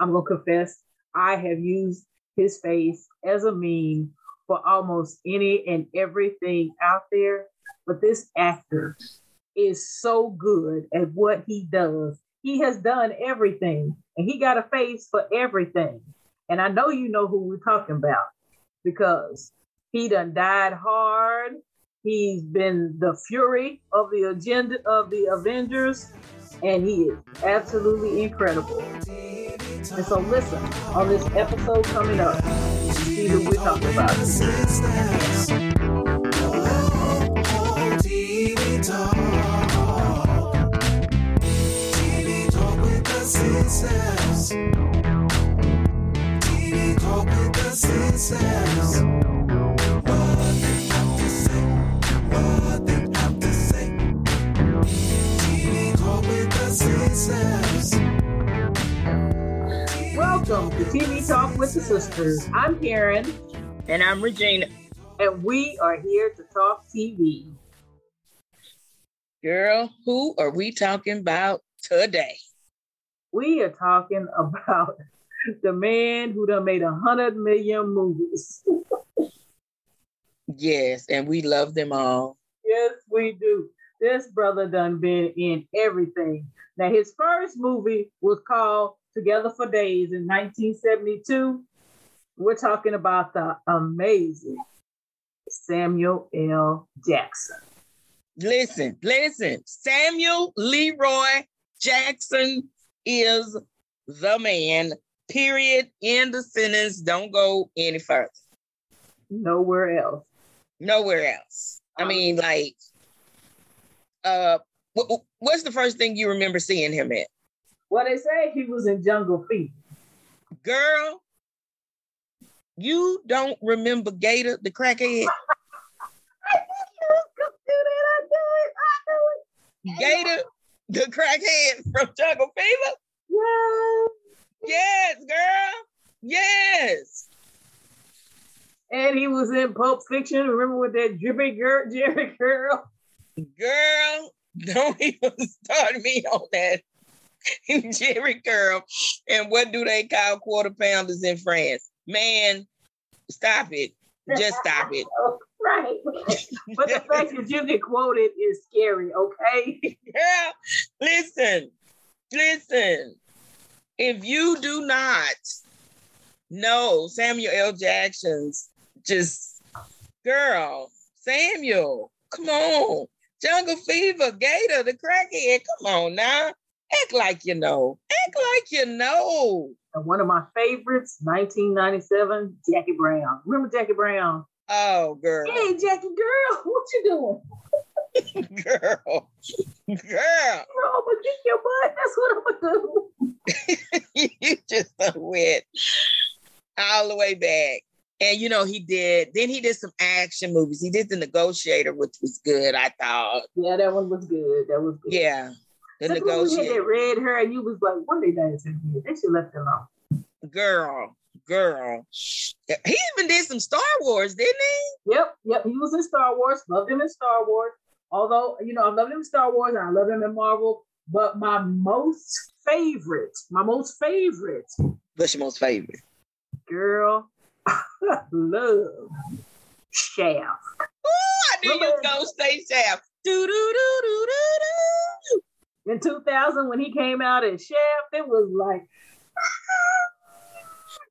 I'm gonna confess, I have used his face as a meme for almost any and everything out there. But this actor is so good at what he does. He has done everything and he got a face for everything. And I know you know who we're talking about because he done died hard. He's been the fury of the agenda of the Avengers, and he is absolutely incredible. And so, listen on this episode coming up, see about. TV talk. TV talk with the Sistas. TV talk with the Sistas. Welcome to TV Talk with the Sistas. I'm Karen. And I'm Regina. And we are here to talk TV. Girl, who are we talking about today? We are talking about the man who done made a hundred million movies. yes, and we love them all. Yes, we do. This brother done been in everything. Now, his first movie was called Together for Days in 1972. We're talking about the amazing Samuel L. Jackson. Listen, listen. Samuel Leroy Jackson is the man. Period. End the sentence. Don't go any further. Nowhere else. Nowhere else. I um, mean, like, uh, what's the first thing you remember seeing him at? Well, they say he was in Jungle Fever. Girl, you don't remember Gator, the crackhead? Gator, the crackhead from Jungle Fever? Yeah. Yes, girl. Yes. And he was in Pulp Fiction. Remember with that drippy girl, Jheri curl? Girl, don't even start me on that. Jheri curl. And what do they call quarter pounders in France? Man, stop it. Just stop it. right. But the fact that you get quoted is scary, okay? Yeah. Listen, listen. If you do not know Samuel L. Jackson's just girl, Samuel, come on. Jungle Fever, Gator, the crackhead. Come on now. Act like you know. Act like you know. And one of my favorites, 1997, Jackie Brown. Remember Jackie Brown? Oh, girl. Hey, Jackie, girl, what you doing? girl. Girl. I'm gonna kick your butt. That's what I'm gonna do. you just went all the way back. And you know, he did. Then he did some action movies. He did The Negotiator, which was good. I thought. Yeah, that one was good. That was good. Yeah, The Negotiator. You had that red hair, and you was like, "What are they dancing here?" They should left it alone. Girl, girl. He even did some Star Wars, didn't he? Yep, yep. He was in Star Wars. Loved him in Star Wars. Although you know, I love him in Star Wars and I love him in Marvel. But my most favorite, my most favorite. What's your most favorite? Girl, love Shaft. I knew you was gonna say Shaft. Do do do do do do. In 2000, when he came out as Shaft. it was like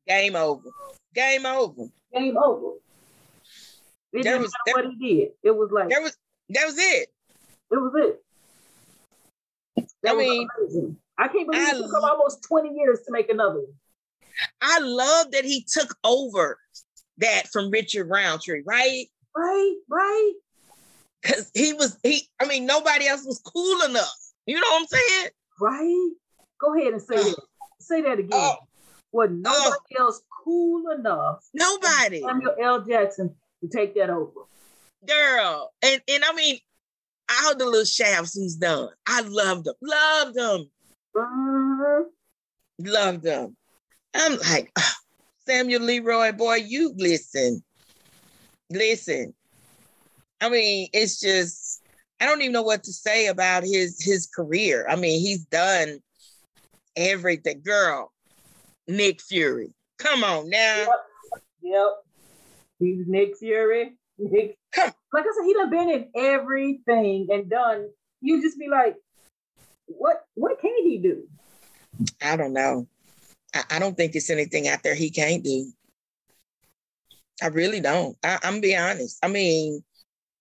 game over. Game over. Game over. It there didn't was, matter what he did. It was like there was that was it. It was it. That I mean, amazing. I can't believe I, it took him almost 20 years to make another one. I love that he took over that from Richard Roundtree, right? Right, right. Because he was he, I mean, nobody else was cool enough. You know what I'm saying? Right. Go ahead and say uh, that. Say that again. Uh, was nobody uh, else cool enough? Nobody. Samuel L. Jackson to take that over. Girl. And and I mean, all the little shafts he's done. I loved them. Loved them. Uh-huh. Loved them. I'm like, oh, Samuel Leroy, boy, you listen. Listen. I mean, it's just I don't even know what to say about his his career. I mean, he's done everything. Girl, Nick Fury. Come on now. Yep. yep. He's Nick Fury. Nick. Like I said, he done been in everything and done. You just be like, what what can he do? I don't know. I, I don't think it's anything out there he can't do. I really don't. I, am be honest. I mean,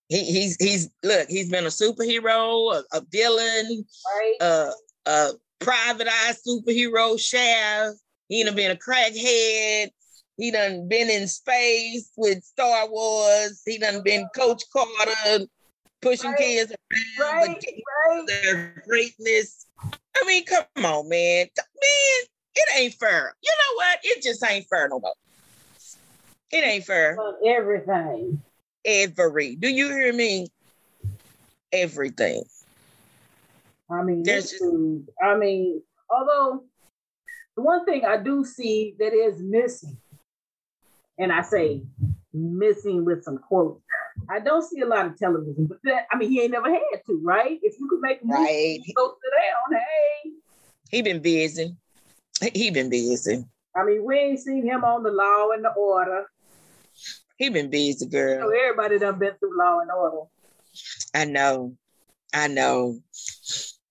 he, he's he's look. He's been a superhero, a, a villain, right? a, a private eye superhero, Shaft. He done been a crackhead. He done been in space with Star Wars. He done been Coach Carter, pushing right. kids around, right. right. their greatness. I mean, come on, man. Man, it ain't fair. You know what? It just ain't fair no more. It ain't fair. everything. Every. Do you hear me? Everything. I mean, There's just, I mean, although the one thing I do see that is missing, and I say missing with some quotes, I don't see a lot of television, but that I mean, he ain't never had to, right? If you could make a movie, right. go sit down, hey. He been busy. He been busy. I mean, we ain't seen him on the Law and the Order. He been busy, girl. You know, everybody done been through Law and Order. I know, I know.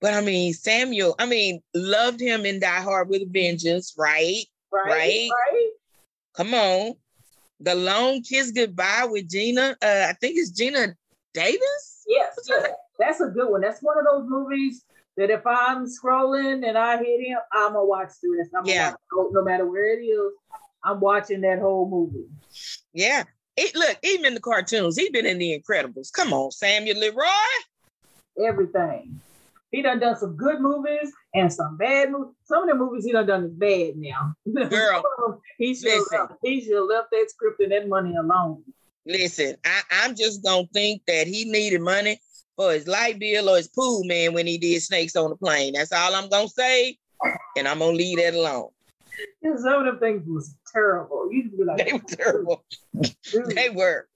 But I mean, Samuel, I mean, loved him in Die Hard with a Vengeance, right? Right. Right. right. Come on. The Long Kiss Goodbye with Geena. Uh, I think it's Geena Davis. Yes, yes. That's a good one. That's one of those movies that if I'm scrolling and I hit him, I'm gonna watch the rest. I'm yeah. Watch, no matter where it is, I'm watching that whole movie. Yeah. It, look, even in the cartoons, he been in The Incredibles. Come on, Samuel Leroy. Everything. He done done some good movies and some bad movies. Some of the movies he done done is bad now. Girl, he should have he should have left that script and that money alone. Listen, I, I'm just gonna think that he needed money for his light bill or his pool man when he did snakes on the plane. That's all I'm gonna say, and I'm gonna leave that alone. Some of them things was terrible. You be like, they were terrible. they were.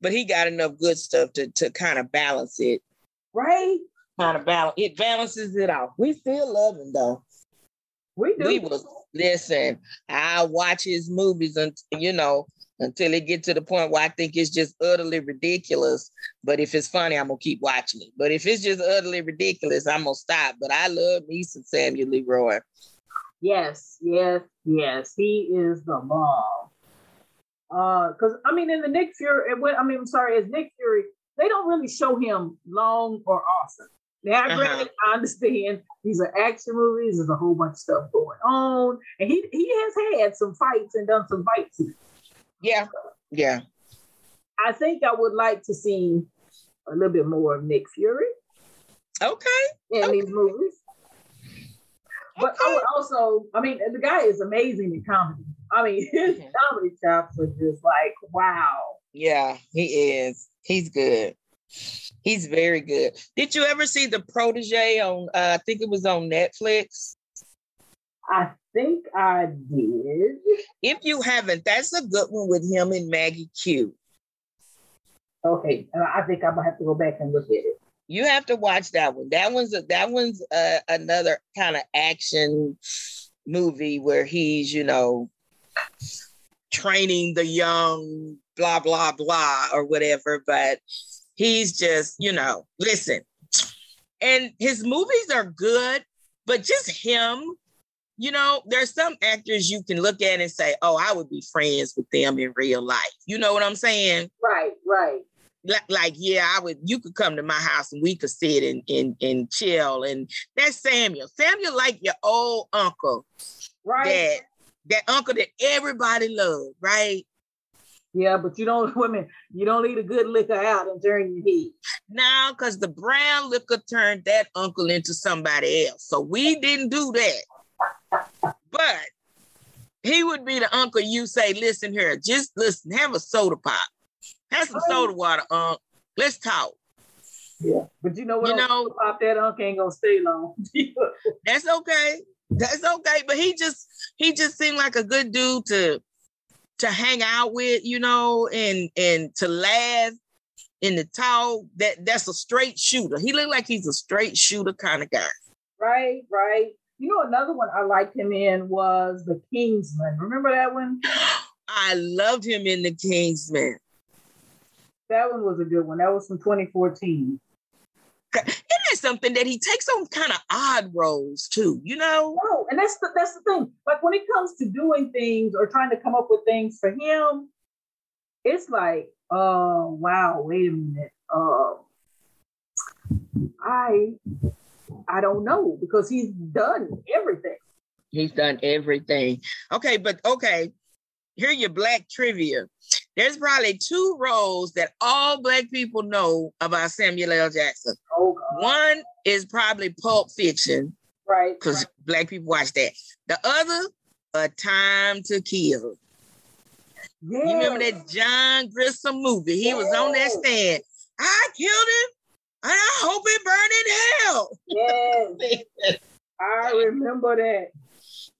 But he got enough good stuff to to kind of balance it. Right? kind of balance. It balances it out. We still love him though. We do. We was listen. I watch his movies and you know until it get to the point where I think it's just utterly ridiculous. But if it's funny, I'm gonna keep watching it. But if it's just utterly ridiculous, I'm gonna stop. But I love me some Samuel Leroy. Yes, yes, yes. He is the. Uh, because I mean, in the Nick Fury, I mean, I'm sorry, as Nick Fury, they don't really show him long or awesome. Now, uh-huh. granted, I understand these are action movies. There's a whole bunch of stuff going on, and he he has had some fights and done some fights. Yeah, yeah. I think I would like to see a little bit more of Nick Fury. Okay. In okay. these movies. But. I would also, I mean, the guy is amazing in comedy. I mean, his mm-hmm. comedy chops are just like, wow. Yeah, he is. He's good. He's very good. Did you ever see the protege on? Uh, I think it was on Netflix. I think I did. If you haven't, that's a good one with him and Maggie Q. Okay, I think I'm gonna have to go back and look at it. You have to watch that one. That one's a, that one's a, another kind of action movie where he's you know training the young blah blah blah or whatever, but He's just, you know, listen. And his movies are good, but just him, you know, there's some actors you can look at and say, oh, I would be friends with them in real life. You know what I'm saying? Right, right. Like, like, yeah, I would. You could come to my house and we could sit and and and chill. And that's Samuel. Samuel, like your old uncle, right? That that uncle that everybody loved, right? Yeah, but you don't women, you don't leave a good liquor out and turn your heat. Now, because the brown liquor turned that uncle into somebody else. So we didn't do that. but he would be the uncle you say, listen here, just listen, have a soda pop. Have some soda water, uncle. Let's talk. Yeah, but you know what? You know, pop that uncle ain't gonna stay long. that's okay. That's okay. But he just he just seemed like a good dude to to hang out with, you know, and and to laugh in the talk. That that's a straight shooter. He looked like he's a straight shooter kind of guy. Right, right. You know, another one I liked him in was The Kingsman. Remember that one? I loved him in The Kingsman. That one was a good one. That was from 2014. Isn't that something that he takes on kind of odd roles too? You know? No, and that's the that's the thing. Like when it comes to doing things or trying to come up with things for him, it's like, oh wow, wait a minute. Uh, I I don't know because he's done everything. He's done everything. Okay, but okay. Here your black trivia. There's probably two roles that all black people know about Samuel L. Jackson. Oh. One is probably Pulp Fiction, Right. because right. black people watch that. The other, A Time to Kill. Yeah. You remember that John Grisham movie? He was on that stand. I killed him, and I hope it burned in hell. Yes. I remember that.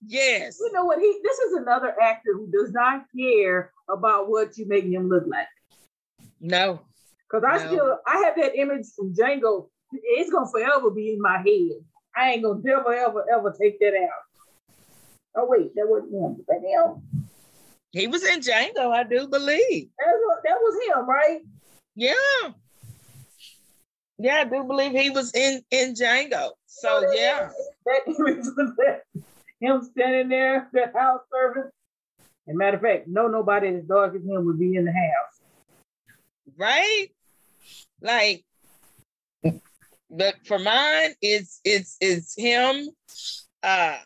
yes. You know what? He this is another actor who does not care about what you making him look like. No. Because I No. still I have that image from Django. It's gonna forever be in my head. I ain't gonna never ever ever take that out. Oh wait, that wasn't him. That him? He was in Django, I do believe. That was, that was him, right? Yeah. Yeah, I do believe he was in in Django. So yeah. That image was him standing there, the house servant. And matter of fact, no nobody as dark as him would be in the house. right? Like, but for mine, it's it's it's him uh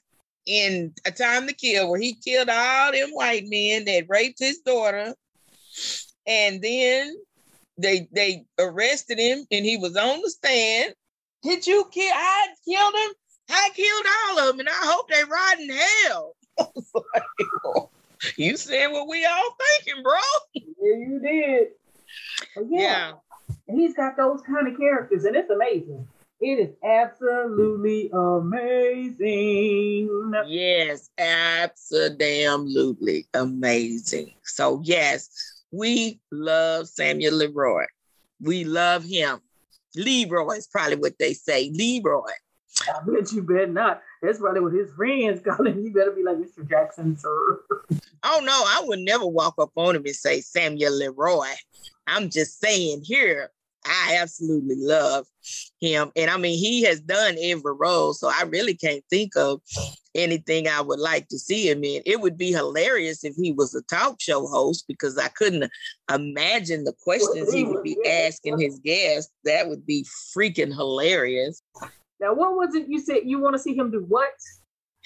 in A Time to Kill, where he killed all them white men that raped his daughter, and then they they arrested him, and he was on the stand. Did you kill? I killed him. I killed all of them, and I hope they rot in hell. Like, you said what we all thinking, bro? Yeah, you did. But yeah, he's got those kind of characters, and it's amazing. It is absolutely amazing. Yes, absolutely amazing. So, yes, we love Samuel Leroy. We love him. Leroy is probably what they say. Leroy. I bet you better not. That's probably what his friends call him. You better be like Mr. Jackson, sir. Oh, no, I would never walk up on him and say Samuel Leroy. I'm just saying here, I absolutely love him. And I mean, he has done every role. So I really can't think of anything I would like to see him in. It would be hilarious if he was a talk show host because I couldn't imagine the questions he would be asking his guests. That would be freaking hilarious. Now, what was it you said you want to see him do? What?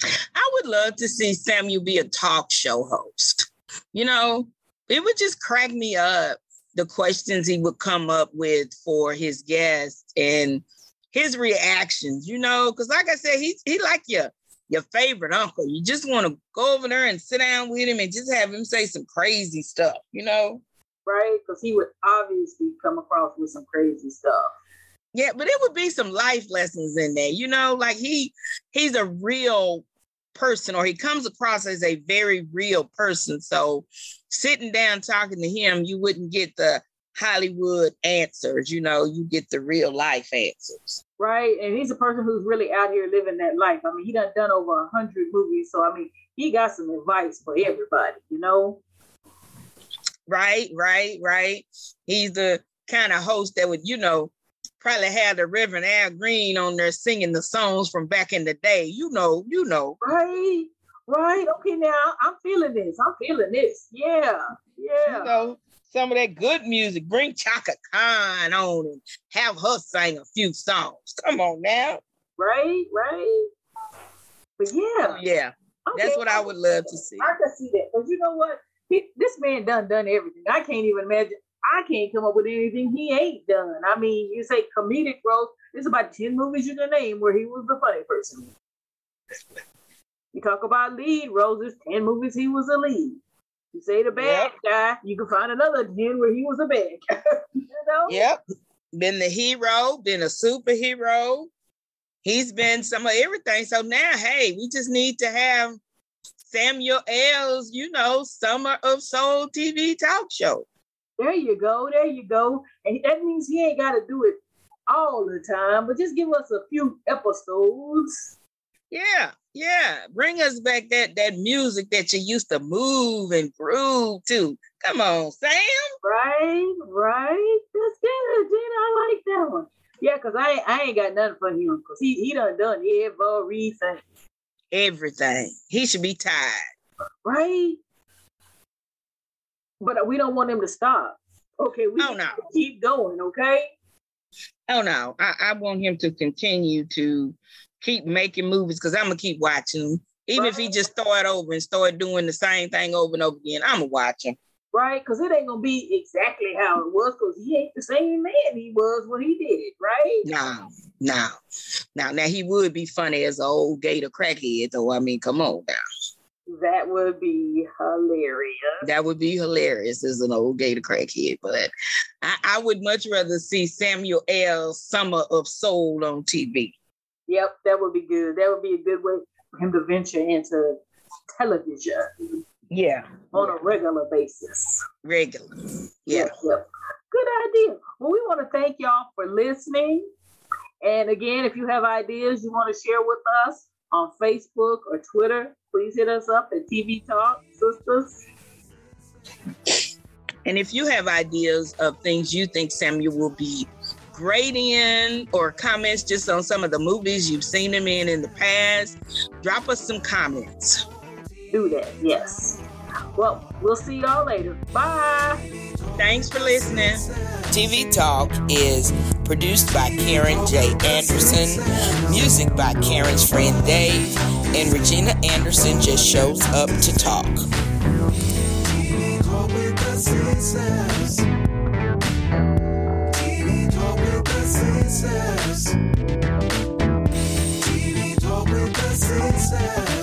I would love to see Samuel be a talk show host. You know, it would just crack me up the questions he would come up with for his guests and his reactions, you know, because like I said, he's he like your your favorite uncle. You just want to go over there and sit down with him and just have him say some crazy stuff, you know? Right? Because he would obviously come across with some crazy stuff. Yeah, but it would be some life lessons in there, you know, like he he's a real person or he comes across as a very real person. So sitting down talking to him, you wouldn't get the Hollywood answers, you know, you get the real life answers. Right? And he's a person who's really out here living that life. I mean, he done done over a hundred movies. So I mean, he got some advice for everybody, you know? Right, right, right. He's the kind of host that would, you know, probably had the Reverend Al Green on there singing the songs from back in the day. You know, you know. Right? Right. Okay, now I'm feeling this. I'm feeling this. Yeah. Yeah. You know, some of that good music. Bring Chaka Khan on and have her sing a few songs. Come on now. Right, right. But yeah, Yeah, okay, that's what I would love to see. I can see that because you know what? He, this man done done everything. I can't even imagine. I can't come up with anything he ain't done. I mean, you say comedic roles. There's about ten movies you can name where he was the funny person. You talk about lead roles. There's ten movies he was a lead. You say the bad guy, you can find another ten where he was a bad guy. you know? Yep. Been the hero, been a superhero. He's been some of everything. So now, hey, we just need to have Samuel L's, you know, Summer of Soul TV talk show. There you go. There you go. And that means he ain't got to do it all the time, but just give us a few episodes. Yeah. Yeah, bring us back that that music that you used to move and groove to. Come on, Sam. Right, right. That's good, Gina. I like that one. Yeah, cause I I ain't got nothing for him because he he done done everything. Everything. He should be tied. Right. But we don't want him to stop. Okay, we Oh, no. keep going. Okay. Oh no, I, I want him to continue to keep making movies because I'm gonna keep watching him. Even if he just start over and start doing the same thing over and over again, I'm gonna watch him. Right, because it ain't gonna be exactly how it was, because he ain't the same man he was when he did it, right? No, no, now now he would be funny as an old gator crackhead, though. I mean, come on now, That would be hilarious. that would be hilarious as an old gator crackhead. But I, I would much rather see Samuel L. Summer of Soul on TV. Yep, that would be good. That would be a good way for him to venture into television Yeah, on a regular basis. regular. Yeah. Yep, yep. Good idea. Well, we want to thank y'all for listening. And again, if you have ideas you want to share with us on Facebook or Twitter, please hit us up at TV Talk Sistas. And if you have ideas of things you think Samuel will be great in, or comments just on some of the movies you've seen him in in the past, drop us some comments. Do that, yes. Well, we'll see y'all later. Bye. Thanks for listening. TV Talk is produced by Karen J. Anderson, music by Karen's friend Dave, and Regina Anderson just shows up to talk. TV